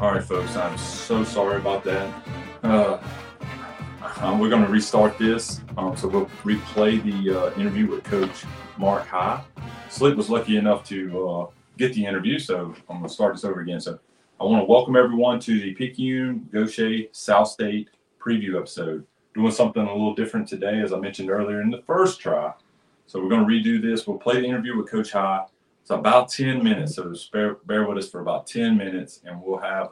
All right, folks, I'm so sorry about that. Uh, um, we're going to restart this. Um, so we'll replay the uh, interview with Coach Mark High. Slick was lucky enough to uh, get the interview, so I'm going to start this over again. So I want to welcome everyone to the Picayune Gautier South State preview episode. Doing something a little different today, as I mentioned earlier in the first try. So we're going to redo this. We'll play the interview with Coach High. It's about 10 minutes, so just bear, bear with us for about 10 minutes, and we'll have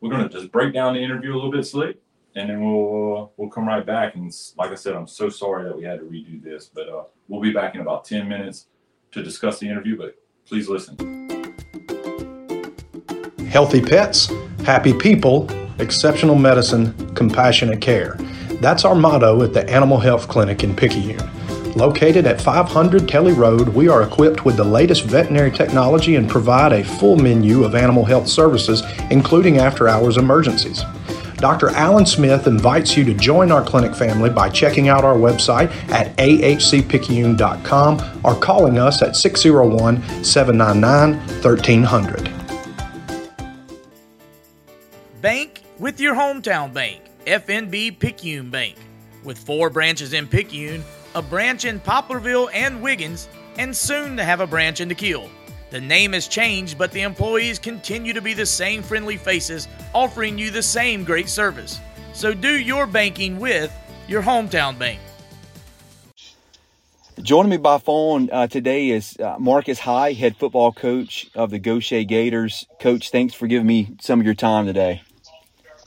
we're to just break down the interview a little bit, Slick, and then we'll uh, we'll come right back. And like I said, I'm so sorry that we had to redo this, but uh, we'll be back in about 10 minutes to discuss the interview. But please listen. Healthy pets, happy people, exceptional medicine, compassionate care. That's our motto at the Animal Health Clinic in Picayune. Located at 500 Kelly Road, we are equipped with the latest veterinary technology and provide a full menu of animal health services, including after hours emergencies. Dr. Alan Smith invites you to join our clinic family by checking out our website at ahcpicayune.com or calling us at 601 799 1300. Bank with your hometown bank, FNB Picayune Bank. With four branches in Picayune, a branch in Poplarville and Wiggins, and soon to have a branch in DeKeel. The name has changed, but the employees continue to be the same friendly faces, offering you the same great service. So do your banking with your hometown bank. Joining me by phone uh, today is uh, Marcus High, head football coach of the Gautier Gators. Coach, thanks for giving me some of your time today.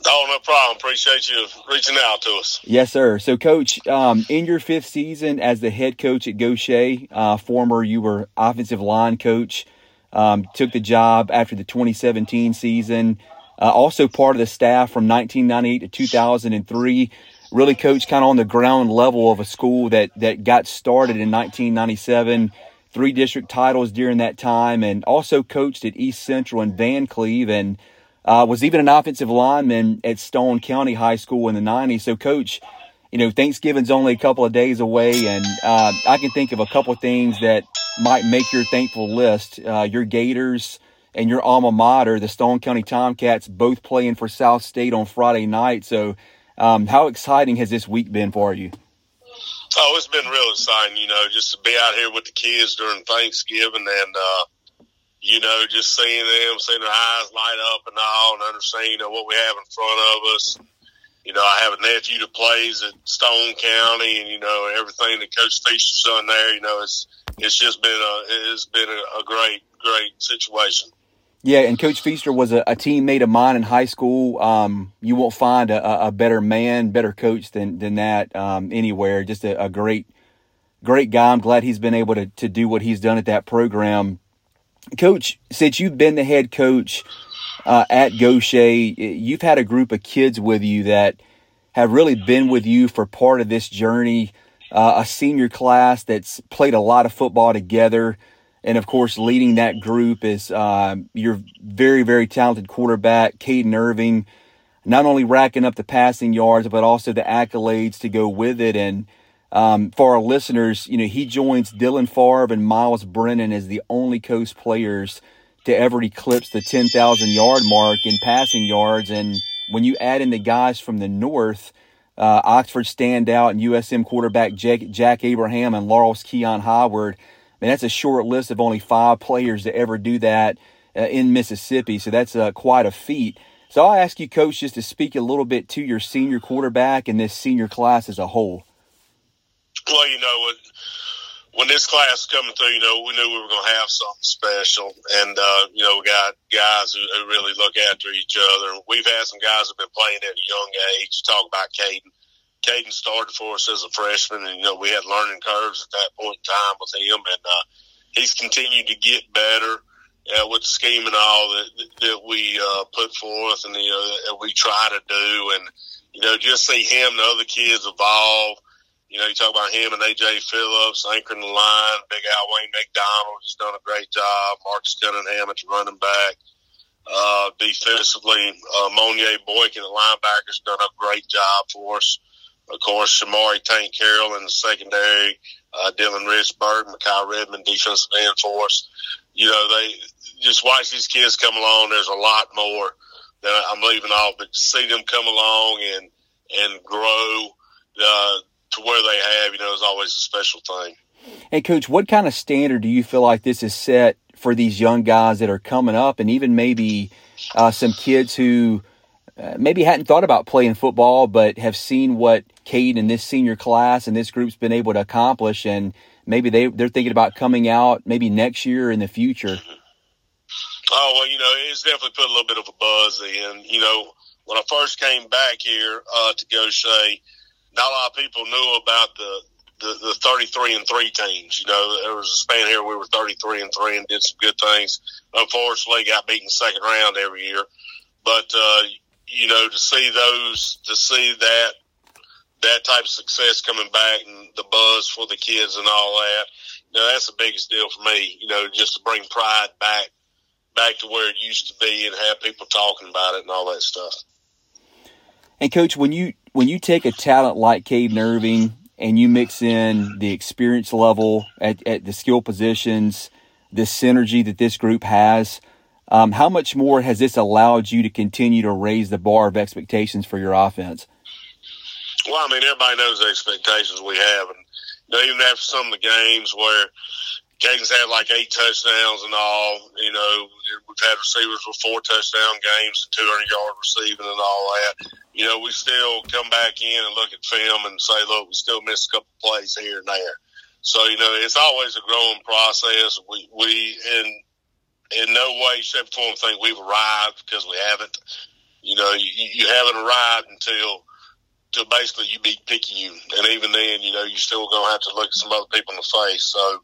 Oh, no problem. Appreciate you reaching out to us. Yes, sir. So, Coach, um, in your fifth season as the head coach at Gautier, uh, former you were offensive line coach, um, took the job after the 2017 season. Uh, also part of the staff from 1998 to 2003. Really coached kind of on the ground level of a school that that got started in 1997. Three district titles during that time, and also coached at East Central and Vancleave, and uh, was even an offensive lineman at Stone County High School in the 90s. So, coach, you know, Thanksgiving's only a couple of days away, and uh, I can think of a couple of things that might make your thankful list. Uh, your Gators and your alma mater, the Stone County Tomcats, both playing for South State on Friday night. So, um, how exciting has this week been for you? Oh, it's been real exciting, you know, just to be out here with the kids during Thanksgiving and, uh, you know, just seeing them, seeing their eyes light up and all, and understanding you know, what we have in front of us. You know, I have a nephew that plays at Stone County, and you know everything that Coach Feaster's done there. You know, it's it's just been a it's been a, a great great situation. Yeah, and Coach Feaster was a, a, teammate of mine in high school. Um, you won't find a, a, better man, better coach than than that um, anywhere. Just a, a, great, great guy. I'm glad he's been able to to do what he's done at that program. Coach, since you've been the head coach uh, at Gautier, you've had a group of kids with you that have really been with you for part of this journey. Uh, a senior class that's played a lot of football together. And of course, leading that group is uh, your very, very talented quarterback, Caden Irving, not only racking up the passing yards, but also the accolades to go with it. And um, for our listeners, you know, he joins Dylan Favre and Myles Brennan as the only coast players to ever eclipse the 10,000 yard mark in passing yards. And when you add in the guys from the north, uh, Oxford standout and USM quarterback Jack, Jack Abraham and Laurel's Keon Howard, I mean, that's a short list of only five players to ever do that uh, in Mississippi. So that's uh, quite a feat. So I'll ask you, Coach, just to speak a little bit to your senior quarterback and this senior class as a whole. Well, you know, when when this class coming through, you know, we knew we were going to have something special. And, uh, you know, we got guys who, who, really look after each other. We've had some guys who've been playing at a young age. Talk about Caden. Caden started for us as a freshman, and, you know, we had learning curves at that point in time with him. And uh, he's continued to get better. Uh, with the scheme and all that that we uh, put forth and you know that we try to do, and you know just see him and the other kids evolve you know, you talk about him and AJ Phillips anchoring the line. Big Al Wayne McDonald has done a great job. Marcus Cunningham at running back. Uh, defensively, uh, Monier Boykin, the linebacker's done a great job for us. Of course, Shamari Tank Carroll in the secondary, uh, Dylan Richburg, Makai Redmond defensive end for us. You know, they just watch these kids come along. There's a lot more that I'm leaving off, but to see them come along and and grow uh, to where they have, you know, is always a special thing. Hey, coach, what kind of standard do you feel like this is set for these young guys that are coming up, and even maybe uh, some kids who uh, maybe hadn't thought about playing football, but have seen what Cade and this senior class and this group's been able to accomplish, and maybe they they're thinking about coming out maybe next year in the future. Oh well, you know, it's definitely put a little bit of a buzz in. You know, when I first came back here uh, to Gautier, not a lot of people knew about the, the the 33 and three teams. You know, there was a span here we were 33 and three and did some good things. Unfortunately, got beaten second round every year, but uh, you know, to see those, to see that that type of success coming back and the buzz for the kids and all that, you know, that's the biggest deal for me. You know, just to bring pride back back to where it used to be and have people talking about it and all that stuff. And coach, when you when you take a talent like Caden Irving and you mix in the experience level at, at the skill positions, the synergy that this group has, um, how much more has this allowed you to continue to raise the bar of expectations for your offense? Well, I mean, everybody knows the expectations we have, and you know, even after some of the games where Caden's had like eight touchdowns and all. You know, we've had receivers with four touchdown games and 200 yard receiving and all that. You know, we still come back in and look at film and say, look, we still missed a couple plays here and there. So, you know, it's always a growing process. We, we, in, in no way, shape, or form think we've arrived because we haven't. You know, you, you haven't arrived until, until basically you beat Picayune. And even then, you know, you're still going to have to look at some other people in the face. So,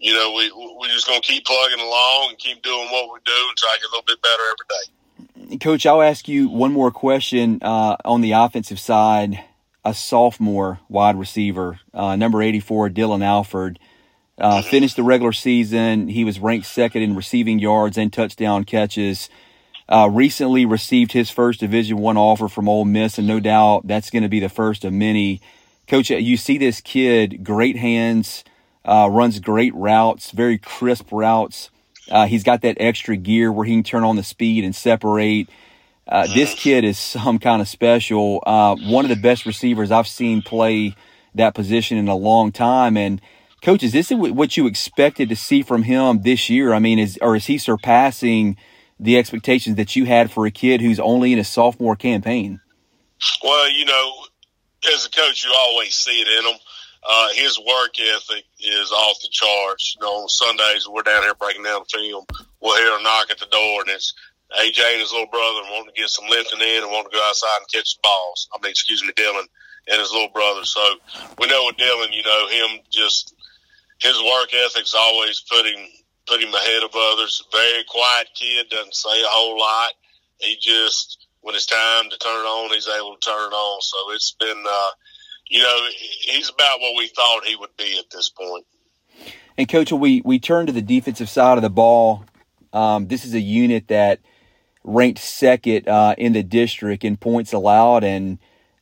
you know, we we're just going to keep plugging along and keep doing what we do and try to get a little bit better every day. Coach, I'll ask you one more question uh, on the offensive side. A sophomore wide receiver, uh, number 84, Dylan Alford, uh, mm-hmm. finished the regular season. He was ranked second in receiving yards and touchdown catches. Uh, recently received his first Division One offer from Ole Miss, and no doubt that's going to be the first of many. Coach, you see this kid, great hands, uh, runs great routes, very crisp routes. Uh, he's got that extra gear where he can turn on the speed and separate. Uh, this kid is some kind of special. Uh, one of the best receivers I've seen play that position in a long time. And coach, is this what you expected to see from him this year? I mean, is or is he surpassing the expectations that you had for a kid who's only in a sophomore campaign? Well, you know, as a coach, you always see it in them uh, his work ethic is off the charts. You know, on Sundays we're down here breaking down the film. We'll hear a knock at the door, and it's AJ and his little brother wanting to get some lifting in and wanting to go outside and catch the balls. I mean, excuse me, Dylan and his little brother. So we know with Dylan, you know, him just his work ethic's always put him put him ahead of others. Very quiet kid, doesn't say a whole lot. He just when it's time to turn it on, he's able to turn it on. So it's been. Uh, you know, he's about what we thought he would be at this point. And coach, we we turn to the defensive side of the ball. Um, this is a unit that ranked second uh, in the district in points allowed, and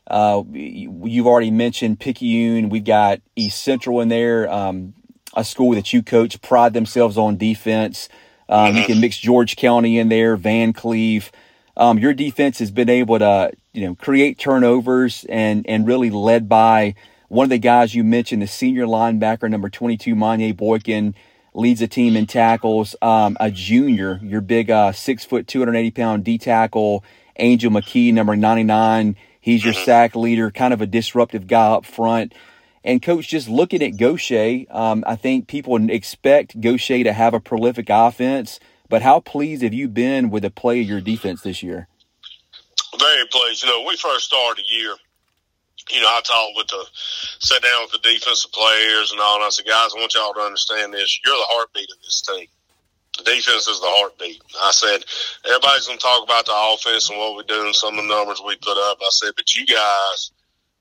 uh, you've already mentioned Picayune. We've got East Central in there, um, a school that you coach, pride themselves on defense. Um, mm-hmm. You can mix George County in there, Vancleave. Um, your defense has been able to you know, create turnovers and, and really led by one of the guys you mentioned, the senior linebacker, number 22, Manye Boykin, leads the team in tackles. Um, a junior, your big uh, six foot, 280 pound D tackle, Angel McKee, number 99. He's your sack leader, kind of a disruptive guy up front. And coach, just looking at Gautier, um, I think people expect Gautier to have a prolific offense. But how pleased have you been with the play of your defense this year? Very pleased. You know, we first started the year, you know, I talked with the, sat down with the defensive players and all, and I said, guys, I want y'all to understand this. You're the heartbeat of this team. The defense is the heartbeat. I said, everybody's going to talk about the offense and what we do and some of the numbers we put up. I said, but you guys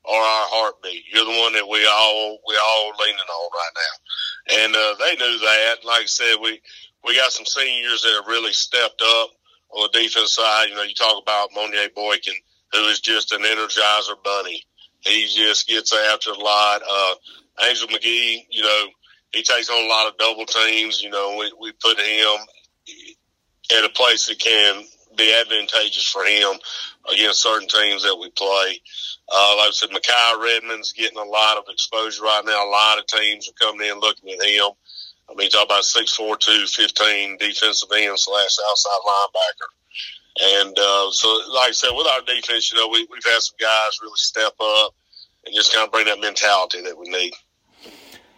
are our heartbeat. You're the one that we all, we all leaning on right now. And, uh, they knew that. Like I said, we, we got some seniors that have really stepped up on the defense side, you know, you talk about Monier Boykin, who is just an energizer bunny. He just gets after a lot. Uh, Angel McGee, you know, he takes on a lot of double teams. You know, we, we put him at a place that can be advantageous for him against certain teams that we play. Uh, like I said, Makai Redmond's getting a lot of exposure right now. A lot of teams are coming in looking at him. I mean, talk about 6'4", 215 defensive end slash outside linebacker. And uh, so, like I said, with our defense, you know, we, we've had some guys really step up and just kind of bring that mentality that we need.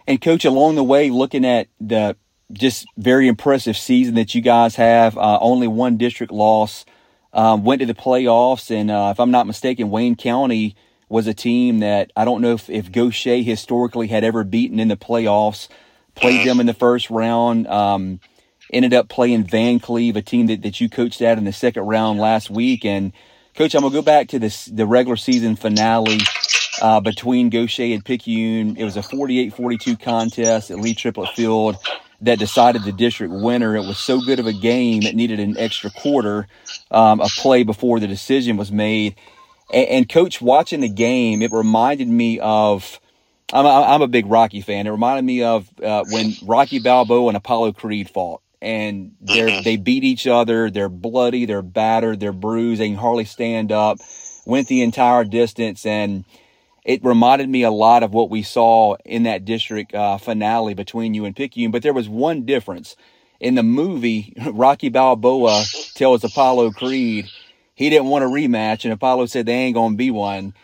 And coach, along the way, looking at the just very impressive season that you guys have, uh, only one district loss, um, went to the playoffs, and uh, if I'm not mistaken, Wayne County was a team that I don't know if, if Gautier historically had ever beaten in the playoffs. Played them in the first round. Um, ended up playing Vancleave, a team that, that you coached at in the second round last week. And coach, I'm gonna go back to this the regular season finale uh, between Gautier and Picayune. It was a 48-42 contest at Lee Triplett Field that decided the district winner. It was so good of a game it needed an extra quarter um, of play before the decision was made. And, and, coach, watching the game, it reminded me of. I'm a, I'm a big Rocky fan. It reminded me of uh, when Rocky Balboa and Apollo Creed fought, and they mm-hmm. they beat each other. They're bloody, they're battered, they're bruised. They can hardly stand up. Went the entire distance, and it reminded me a lot of what we saw in that district uh, finale between you and Picayune. But there was one difference. In the movie, Rocky Balboa tells Apollo Creed he didn't want a rematch, and Apollo said they ain't going to be one.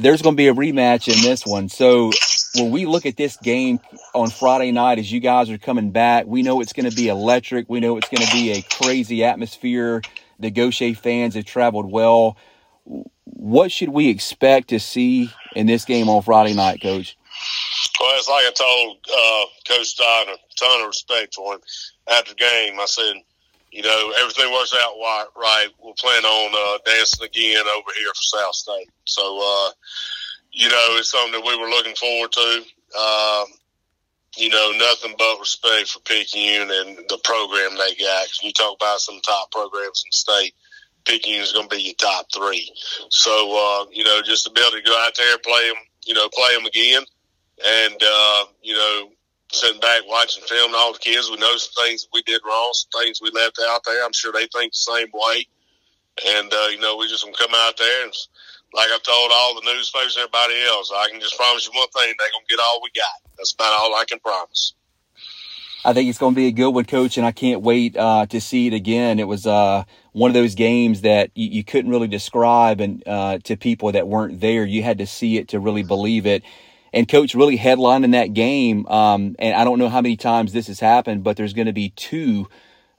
There's going to be a rematch in this one. So when we look at this game on Friday night, as you guys are coming back, we know it's going to be electric. We know it's going to be a crazy atmosphere. The Gautier fans have traveled well what should we expect to see in this game on Friday night, Coach? Well, it's like I told uh, Coach Stogner, a ton of respect for him after the game. I said, you know, everything works out right. We'll plan on uh, dancing again over here for South State. So, uh, you know, it's something that we were looking forward to. Um, you know, nothing but respect for Picayune and the program they got. You talk about some top programs in the state Picayune is going to be your top three. So, uh, you know, just to be able to go out there play them, you know, play them again, and uh, you know, sitting back watching film, and all the kids, we know some things we did wrong, some things we left out there. I'm sure they think the same way, and uh, you know, we just gonna come out there and. Like I've told all the newspapers and everybody else, I can just promise you one thing: they're gonna get all we got. That's about all I can promise. I think it's going to be a good one, Coach, and I can't wait uh, to see it again. It was uh, one of those games that you, you couldn't really describe and uh, to people that weren't there. You had to see it to really believe it. And Coach really headlining that game. Um, and I don't know how many times this has happened, but there's going to be two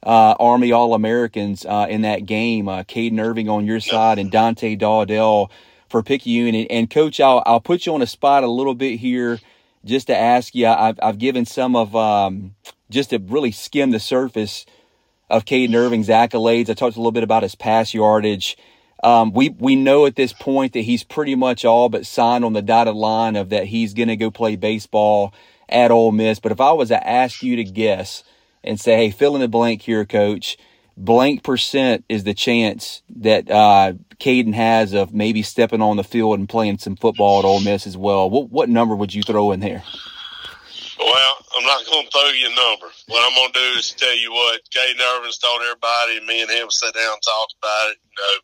uh, Army All Americans uh, in that game. Uh, Caden Irving on your side and Dante Dowdell for Picayune. And, and Coach, I'll, I'll put you on a spot a little bit here just to ask you, I've, I've given some of, um, just to really skim the surface of Caden Irving's accolades. I talked a little bit about his pass yardage. Um, we, we know at this point that he's pretty much all but signed on the dotted line of that he's going to go play baseball at Ole Miss. But if I was to ask you to guess and say, hey, fill in the blank here, coach, blank percent is the chance that uh, Caden has of maybe stepping on the field and playing some football at Ole Miss as well. What what number would you throw in there? Well, I'm not going to throw you a number. What I'm going to do is tell you what Caden Irving's told everybody, and me and him sat down and talked about it. You know,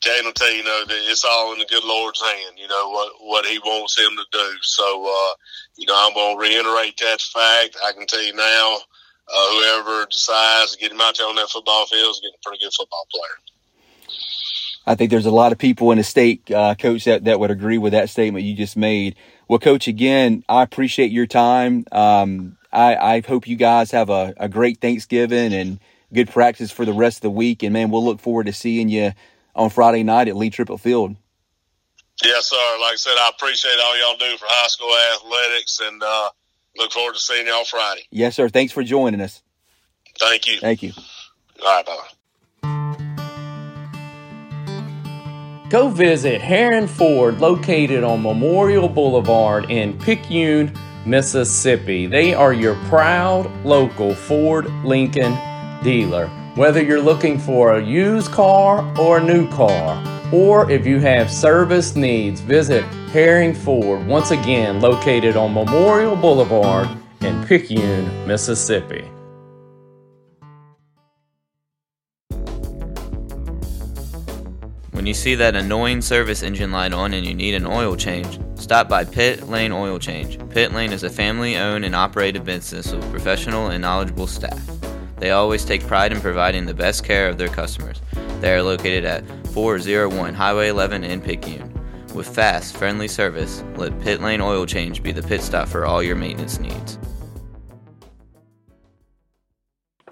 Caden will tell you, you know, that it's all in the good Lord's hand. You know what what He wants him to do. So, uh, you know, I'm going to reiterate that fact. I can tell you now uh, whoever decides to get him out there on that football field is getting a pretty good football player. I think there's a lot of people in the state, uh, coach, that, that would agree with that statement you just made. Well, coach, again, I appreciate your time. Um, I, I hope you guys have a, a great Thanksgiving and good practice for the rest of the week. And man, we'll look forward to seeing you on Friday night at Lee Triplett Field. Yes, sir. Like I said, I appreciate all y'all do for high school athletics and, uh, look forward to seeing y'all Friday. Yes, sir. Thanks for joining us. Thank you. Thank you. All right, bye. Go visit Herrin Ford, located on Memorial Boulevard in Picayune, Mississippi. They are your proud local Ford Lincoln dealer. Whether you're looking for a used car or a new car, or if you have service needs, visit Herrin Ford, once again located on Memorial Boulevard in Picayune, Mississippi. When you see that annoying service engine light on and you need an oil change, stop by Pit Lane Oil Change. Pit Lane is a family owned and operated business with professional and knowledgeable staff. They always take pride in providing the best care of their customers. They are located at 401 Highway 11 in Picayune. With fast, friendly service, let Pit Lane Oil Change be the pit stop for all your maintenance needs.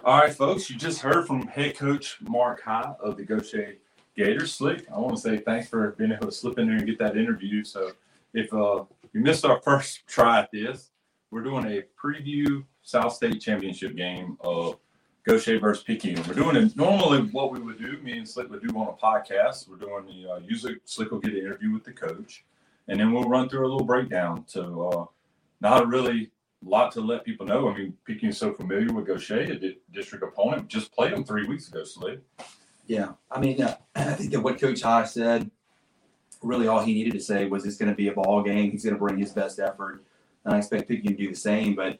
All right, folks, you just heard from head coach Mark High of the Gautier Gators. Slick, I want to say thanks for being able to slip in there and get that interview. So, if uh, you missed our first try at this, we're doing a preview South State championship game of Gautier versus Picayune. We're doing it normally what we would do, me and Slick would do on a podcast. We're doing the uh, usually Slick will get an interview with the coach, and then we'll run through a little breakdown. So, uh, not really a lot to let people know. I mean, Picayune's so familiar with Gautier, a di- district opponent, just played them three weeks ago, Slick. Yeah, I mean, uh, I think that what Coach High said, really all he needed to say was it's going to be a ball game. He's going to bring his best effort, and I expect Picayune to do the same. But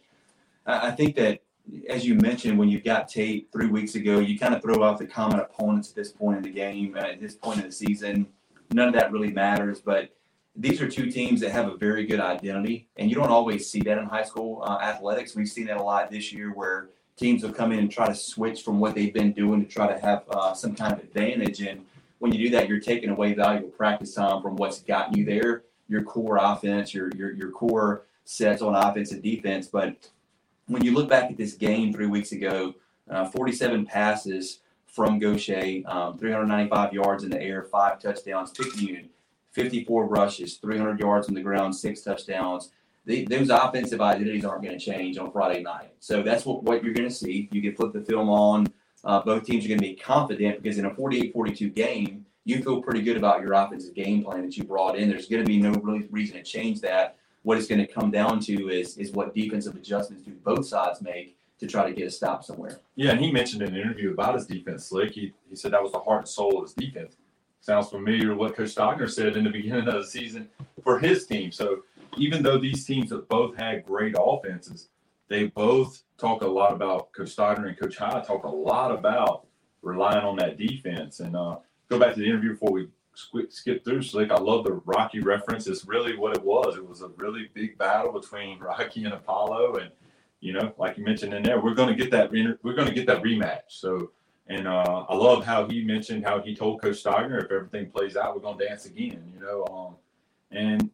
I I think that, as you mentioned, when you've got tape three weeks ago, you kind of throw out the common opponents at this point in the game, uh, at this point in the season. None of that really matters, but these are two teams that have a very good identity, and you don't always see that in high school uh, athletics. We've seen that a lot this year, where teams will come in and try to switch from what they've been doing to try to have uh, some kind of advantage. And when you do that, you're taking away valuable practice time from what's gotten you there, your core offense, your your your core sets on offense and defense. But when you look back at this game three weeks ago, uh, 47 passes from Gautier, um, 395 yards in the air, five touchdowns. Picayune, 54 rushes, 300 yards on the ground, six touchdowns. The, those offensive identities aren't going to change on Friday night. So that's what, what you're going to see. You can flip the film on. Uh, both teams are going to be confident because in a 48 42 game, you feel pretty good about your offensive game plan that you brought in. There's going to be no really reason to change that. What it's going to come down to is, is what defensive adjustments do both sides make to try to get a stop somewhere. Yeah, and he mentioned in an interview about his defense, Slick. He, he said that was the heart and soul of his defense. Sounds familiar with what Coach Stogner said in the beginning of the season for his team. So even though these teams have both had great offenses, they both talk a lot about Coach Stogner and Coach High talk a lot about relying on that defense. And uh, go back to the interview before we skip, skip through Slick. I love the Rocky reference. It's really what it was. It was a really big battle between Rocky and Apollo, and you know, like you mentioned in there, we're going to get that. We're going to get that rematch. So. And uh, I love how he mentioned how he told Coach Stogner, if everything plays out, we're going to dance again, you know. Um, and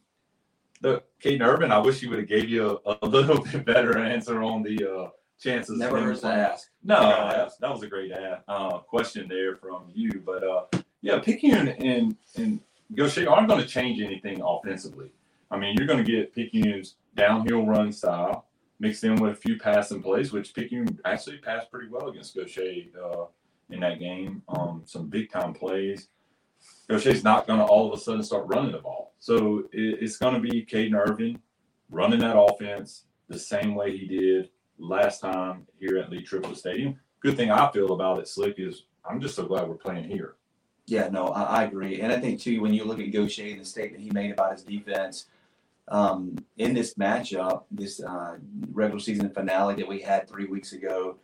the Caden Irving, I wish he would have gave you a, a, little bit better answer on the uh, chances. Never hurts to ask. No, that, that, was a great uh, question there from you. But uh, yeah, Picayune and and Gautier aren't going to change anything offensively. I mean, you're going to get Picayune's downhill run style mixed in with a few passing plays, which Picayune actually passed pretty well against Gautier uh, in that game. Um, some big time plays. Gautier's not going to all of a sudden start running the ball. So it, it's going to be Caden Irving running that offense the same way he did last time here at Lee Triplett Stadium. Good thing I feel about it, Slick, is I'm just so glad we're playing here. Yeah, no, I, I agree. And I think, too, when you look at Gautier and the statement he made about his defense, um, in this matchup, this uh, regular season finale that we had three weeks ago,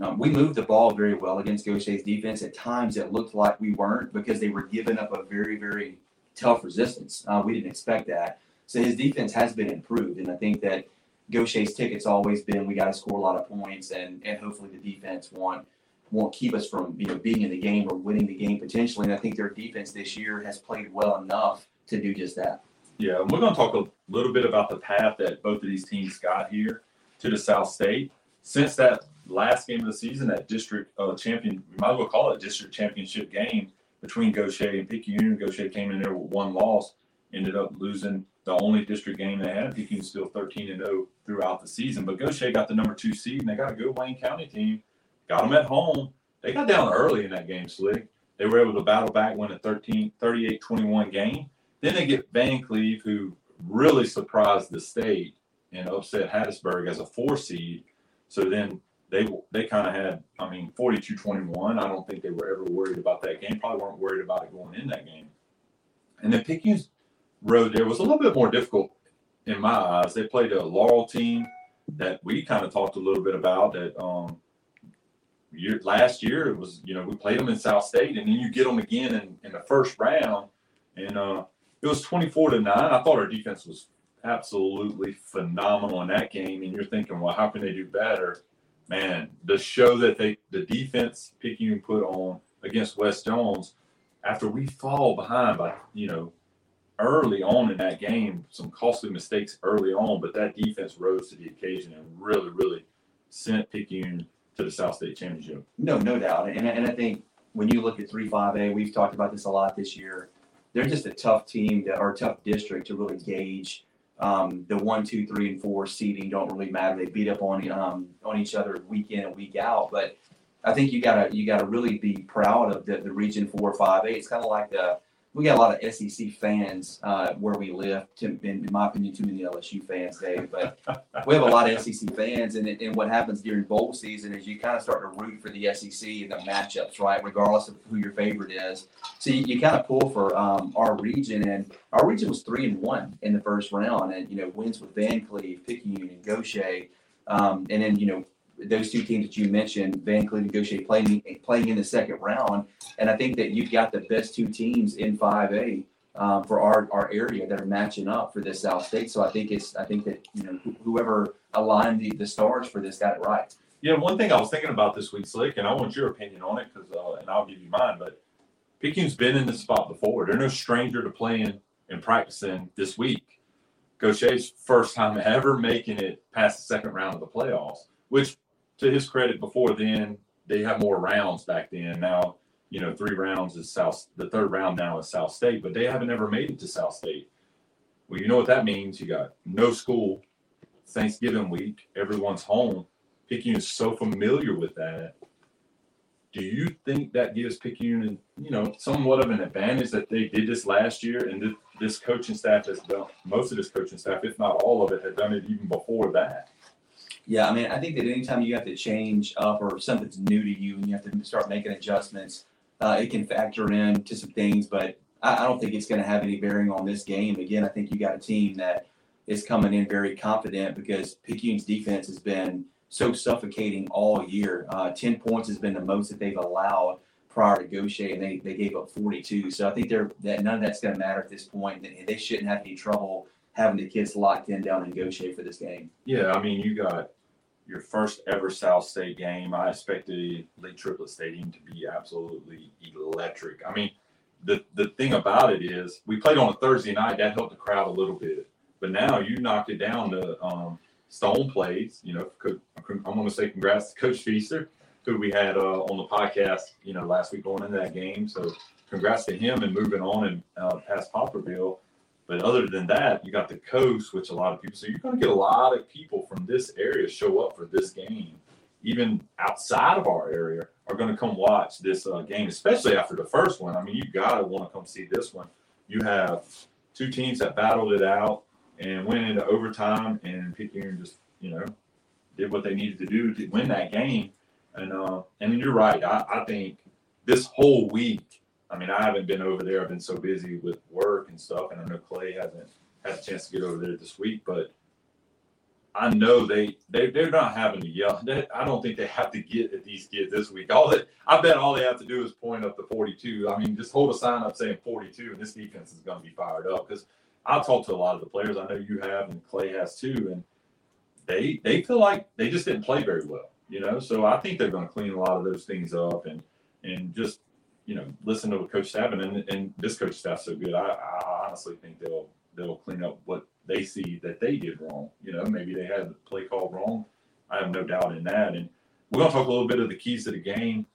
um, we moved the ball very well against Gautier's defense. At times, it looked like we weren't because they were giving up a very, very tough resistance. Uh, we didn't expect that. So his defense has been improved, and I think that Gautier's ticket's always been we got to score a lot of points, and and hopefully the defense won't won't keep us from you know being in the game or winning the game potentially. And I think their defense this year has played well enough to do just that. Yeah, and we're going to talk a little bit about the path that both of these teams got here to the South State. Since that last game of the season, that district uh, champion, we might as well call it district championship game between Gautier and Picayune. Gautier came in there with one loss, ended up losing the only district game they had. Picayune still 13 and 0 throughout the season, but Gautier got the number two seed, and they got a good Wayne County team. Got them at home. They got down early in that game, Slick. They were able to battle back, win a 13, 38-21 game. Then they get Vancleave, who really surprised the state and upset Hattiesburg as a four seed. So then they they kind of had, I mean, 42-21. I don't think they were ever worried about that game. Probably weren't worried about it going in that game. And then Picayune's road there was a little bit more difficult in my eyes. They played a Laurel team that we kind of talked a little bit about that um, year, last year it was, you know, we played them in South State, and then you get them again in, in the first round, and uh, it was 24 to 9. I thought our defense was absolutely phenomenal in that game. And you're thinking, well, how can they do better? Man, the show that they, the defense Picayune put on against West Jones, after we fall behind by, you know, early on in that game, some costly mistakes early on, but that defense rose to the occasion and really, really sent Picayune to the South State Championship. No, no doubt. And, and I think when you look at 3 5A, we've talked about this a lot this year. They're just a tough team that, or a tough district to really gauge. Um, the one, two, three, and four seeding don't really matter. They beat up on um, on each other week in and week out. But I think you gotta you gotta really be proud of the, the Region Four, Five, Eight. It's kind of like the we got a lot of SEC fans uh, where we live. To, in, my opinion, too many LSU fans, Dave. But we have a lot of SEC fans, and, and what happens during bowl season is you kind of start to root for the SEC and the matchups, right? Regardless of who your favorite is. So you, you kind of pull for um, our region, and our region was three and one in the first round, and you know wins with Vancleave, Picayune, and Gautier. Um, and then you know those two teams that you mentioned, Van Cleveland Gautier playing playing in the second round, and I think that you've got the best two teams in 5A um, for our, our area that are matching up for this South State. So I think it's I think that you know whoever aligned the, the stars for this got it right. Yeah, one thing I was thinking about this week, Slick, and I want your opinion on it because, uh, and I'll give you mine. But Picayune's been in this spot before. They're no stranger to playing and practicing this week. Gautier's first time ever making it past the second round of the playoffs, which to his credit, before then they have more rounds back then. Now, you know, three rounds is South. The third round now is South State, but they haven't ever made it to South State. Well, you know what that means. You got no school, Thanksgiving week, everyone's home. Picayune is so familiar with that. Do you think that gives Picayune, you know, somewhat of an advantage that they did this last year, and this coaching staff has done most of this coaching staff, if not all of it, had done it even before that? Yeah, I mean, I think that anytime you have to change up or something's new to you and you have to start making adjustments, uh, it can factor in to some things, but I, I don't think it's going to have any bearing on this game. Again, I think you got a team that is coming in very confident because Picayune's defense has been so suffocating all year. Uh, 10 points has been the most that they've allowed prior to Gautier, and they, they gave up 42. So I think they're that none of that's going to matter at this point, they shouldn't have any trouble having the kids locked in down in Gautier for this game. Yeah, I mean, you got your first ever South State game. I expected the Lee Triplett Stadium to be absolutely electric. I mean, the the thing about it is we played on a Thursday night. That helped the crowd a little bit. But now you knocked it down to um, stone plays. You know, I'm going to say congrats to Coach Feaster, who we had uh, on the podcast. You know, last week going into that game. So congrats to him and moving on and uh, past Poplarville. But other than that, you got the coast, which a lot of people. So you're going to get a lot of people from this area show up for this game, even outside of our area, are going to come watch this uh, game, especially after the first one. I mean, you got to want to come see this one. You have two teams that battled it out and went into overtime, and Picayune just you know did what they needed to do to win that game. And uh, and you're right. I, I think this whole week I mean, I haven't been over there. I've been so busy with work and stuff, and I know Clay hasn't had a chance to get over there this week. But I know they they they're not having to yell. They, I don't think they have to get at these kids this week. All that I bet all they have to do is point up to 42. I mean, just hold a sign up saying 42, and this defense is going to be fired up. Because I've talked to a lot of the players. I know you have, and Clay has too, and they they feel like they just didn't play very well. You know, so I think they're going to clean a lot of those things up and and just you know, listen to what Coach Staff and, and this coach staff's so good. I, I honestly think they'll they'll clean up what they see that they did wrong. You know, maybe they had the play call wrong. I have no doubt in that. And we're gonna talk a little bit of the keys to the game.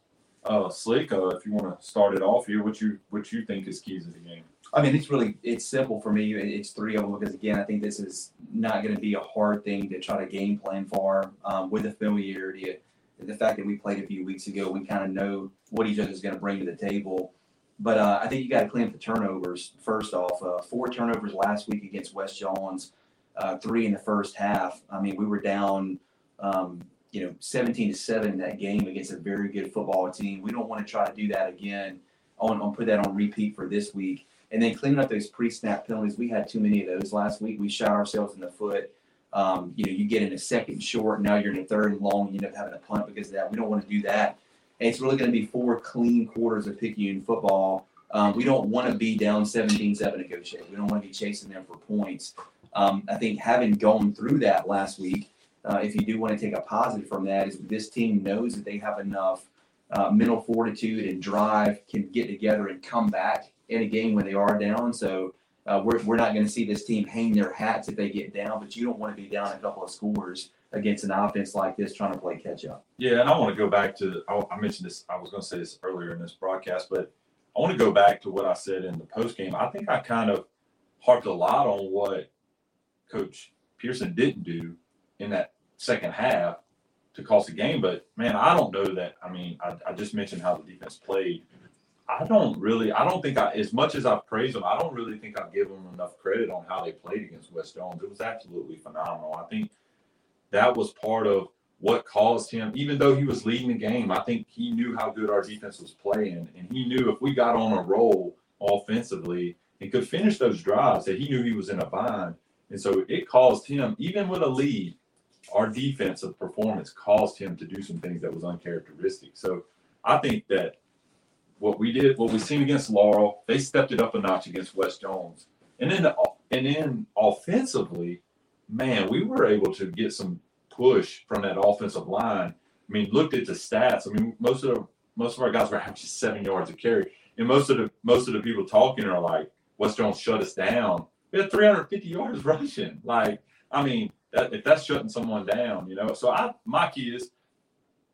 Uh, Slick, uh, if you want to start it off here, what you what you think is keys to the game? I mean, it's really it's simple for me. It's three of them because again, I think this is not going to be a hard thing to try to game plan for um, with the familiarity the fact that we played a few weeks ago, we kind of know what each other is going to bring to the table. But uh, I think you got to clean up the turnovers first off. Uh, four turnovers last week against West Jones, uh, three in the first half. I mean, we were down, um, you know, 17 to seven in that game against a very good football team. We don't want to try to do that again. On, on put that on repeat for this week, and then cleaning up those pre-snap penalties. We had too many of those last week. We shot ourselves in the foot. Um, you know, you get in a second short, now you're in a third and long, you end up having a punt because of that. We don't want to do that. And it's really going to be four clean quarters of Picayune football. Um, we don't want to be down 17-7 negotiate. We don't want to be chasing them for points. Um, I think having gone through that last week, uh, if you do want to take a positive from that, is this team knows that they have enough uh, mental fortitude and drive, can get together and come back in a game when they are down. So uh, we're, we're not going to see this team hang their hats if they get down, but you don't want to be down a couple of scores against an offense like this trying to play catch up. Yeah, and I want to go back to I, I mentioned this. I was going to say this earlier in this broadcast, but I want to go back to what I said in the post game. I think I kind of harped a lot on what Coach Pearson didn't do in that second half to cost the game. But man, I don't know that. I mean, I, I just mentioned how the defense played. I don't really, I don't think I, as much as I praise them, I don't really think I give them enough credit on how they played against West Jones. It was absolutely phenomenal. I think that was part of what caused him, even though he was leading the game, I think he knew how good our defense was playing. And he knew if we got on a roll offensively and could finish those drives, that he knew he was in a bind. And so it caused him, even with a lead, our defensive performance caused him to do some things that was uncharacteristic. So I think that what we did, what we seen against Laurel, they stepped it up a notch against West Jones. And then and then offensively, man, we were able to get some push from that offensive line. I mean, looked at the stats. I mean, most of the most of our guys were averaging seven yards of carry, and most of the most of the people talking are like, West Jones shut us down. We had 350 yards rushing. Like, I mean, that, if that's shutting someone down, you know. So I my key is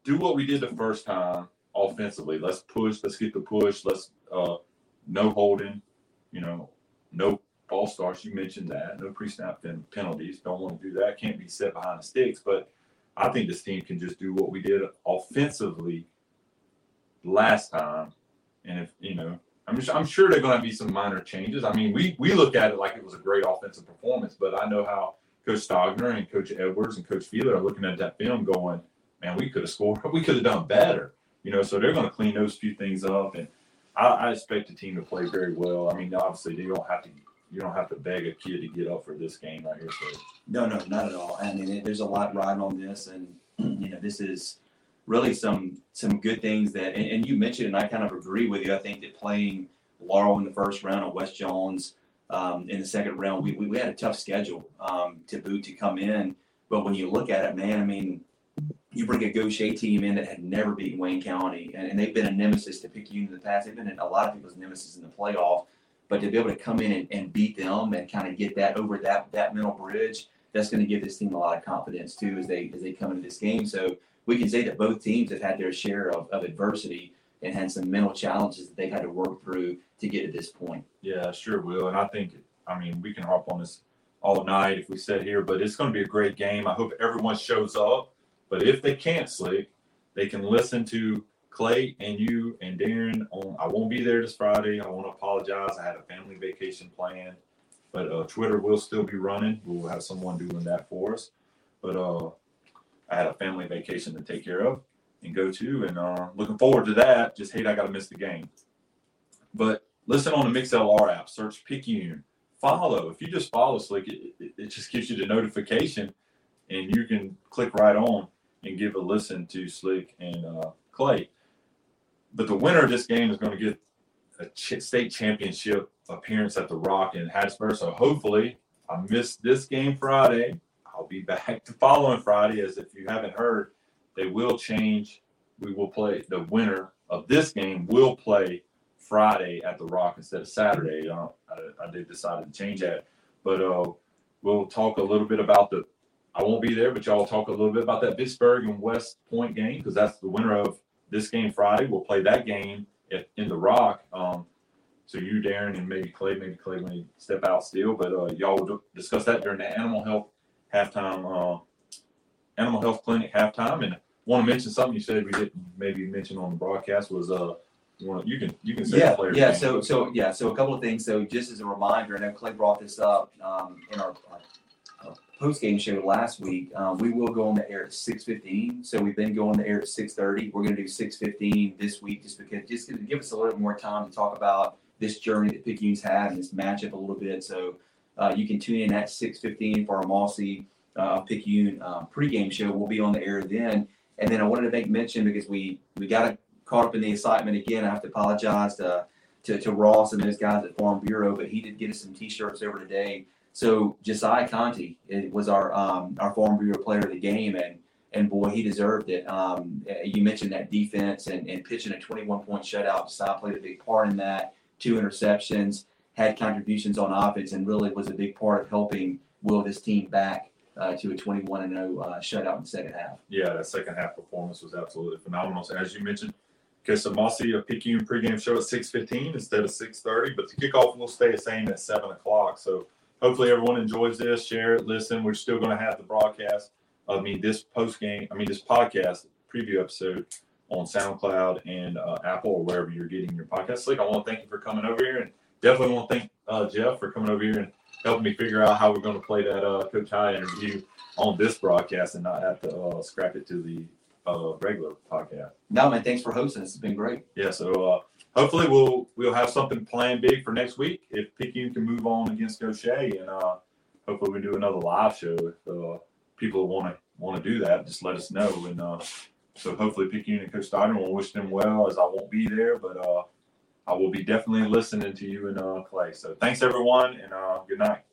do what we did the first time offensively. Let's push. Let's get the push. Let's uh, no holding. You know, no all stars. You mentioned that. No pre snap penalties. Don't want to do that. Can't be set behind the sticks. But I think this team can just do what we did offensively last time. And if you know, I'm just, I'm sure they're going to be some minor changes. I mean, we we look at it like it was a great offensive performance, but I know how Coach Stogner and Coach Edwards and Coach Fiedler are looking at that film, going, "Man, we could have scored. We could have done better." You know, so they're going to clean those few things up, and I, I expect the team to play very well. I mean, obviously, they don't have to you don't have to beg a kid to get up for this game right here. So. No, no, not at all. I mean, there's a lot riding on this, and you know, this is really some some good things that. And, and, you mentioned, and I kind of agree with you. I think that playing Laurel in the first round and West Jones um, in the second round, we, we, we had a tough schedule um, to boot to come in. But when you look at it, man, I mean, you bring a Gautier team in that had never beaten Wayne County, and, and they've been a nemesis to Picayune in the past. They've been a lot of people's nemesis in the playoff. But to be able to come in and, and beat them and kind of get that over that that mental bridge, that's going to give this team a lot of confidence too as they as they come into this game. So we can say that both teams have had their share of, of adversity and had some mental challenges that they've had to work through to get to this point. Yeah, sure will. And I think, I mean, we can harp on this all night if we sit here, but it's going to be a great game. I hope everyone shows up. But if they can't, Slick, they can listen to Clay and you and Darren on. I won't be there this Friday. I want to apologize. I had a family vacation planned, but uh, Twitter will still be running. We'll have someone doing that for us. But uh, I had a family vacation to take care of and go to, and uh, looking forward to that. Just hate I got to miss the game. But listen on the MixLR app. Search Picayune. Follow. If you just follow Slick, it, it, it just gives you the notification, and you can click right on and give a listen to Slick and uh, Clay but the winner of this game is going to get a ch- state championship appearance at the Rock in Hattiesburg. So hopefully, I missed this game Friday. I'll be back the following Friday. As if you haven't heard, they will change. We will play the winner of this game will play Friday at the Rock instead of Saturday. Uh, I, I, did decide to change that, but uh, we'll talk a little bit about the. I won't be there, but y'all talk a little bit about that Vicksburg and West Point game because that's the winner of this game Friday. We'll play that game at, in the Rock. Um, so you, Darren, and maybe Clay, maybe Clay when he step out still, but uh, y'all will discuss that during the animal health halftime, uh, animal health clinic halftime. And want to mention something you said we didn't maybe mention on the broadcast was uh, you, can you can say yeah yeah so so yeah so a couple of things so just as a reminder, I know Clay brought this up um, in our, our post game show last week. Um, we will go on the air at six fifteen. So we've been going on the air at six thirty. We're going to do six fifteen this week, just because just to give us a little more time to talk about this journey that Picayune's had and this matchup a little bit. So uh, you can tune in at six fifteen for our Mossy uh, Picayune um, pregame show. We'll be on the air then. And then I wanted to make mention because we we got caught up in the excitement again. I have to apologize to, to, to Ross and those guys at Farm Bureau, but he did get us some T-shirts over today. So Josiah Conti was our um, our Farm Bureau player of the game, and and boy, he deserved it. Um, you mentioned that defense and, and pitching a 21 point shutout. Josiah played a big part in that. Two interceptions, had contributions on offense, and really was a big part of helping will this team back uh, to a 21 and 0 uh, shutout in the second half. Yeah, that second half performance was absolutely phenomenal. So as you mentioned, Mossy, a Picayune pregame show at 6:15 instead of 6:30, but the kickoff will stay the same at 7 o'clock. So hopefully everyone enjoys this, share it, listen. We're still going to have the broadcast. I mean, this post game, I mean, this podcast preview episode on SoundCloud and uh, Apple or wherever you're getting your podcast. Slick, I want to thank you for coming over here, and definitely want to thank uh, Jeff for coming over here and helping me figure out how we're going to play that uh, Coach High interview on this broadcast and not have to uh, scrap it to the uh, regular podcast. No, man, thanks for hosting. This has been great. Yeah, so uh, hopefully we'll we'll have something planned big for next week if Picayune can move on against Gautier, and uh, hopefully we do another live show if uh, people want to want to do that. Just let us know, and uh, so hopefully Picayune and Coach Steiner will wish them well, as I won't be there, but uh, I will be definitely listening to you and uh, Clay. So thanks everyone, and uh, good night.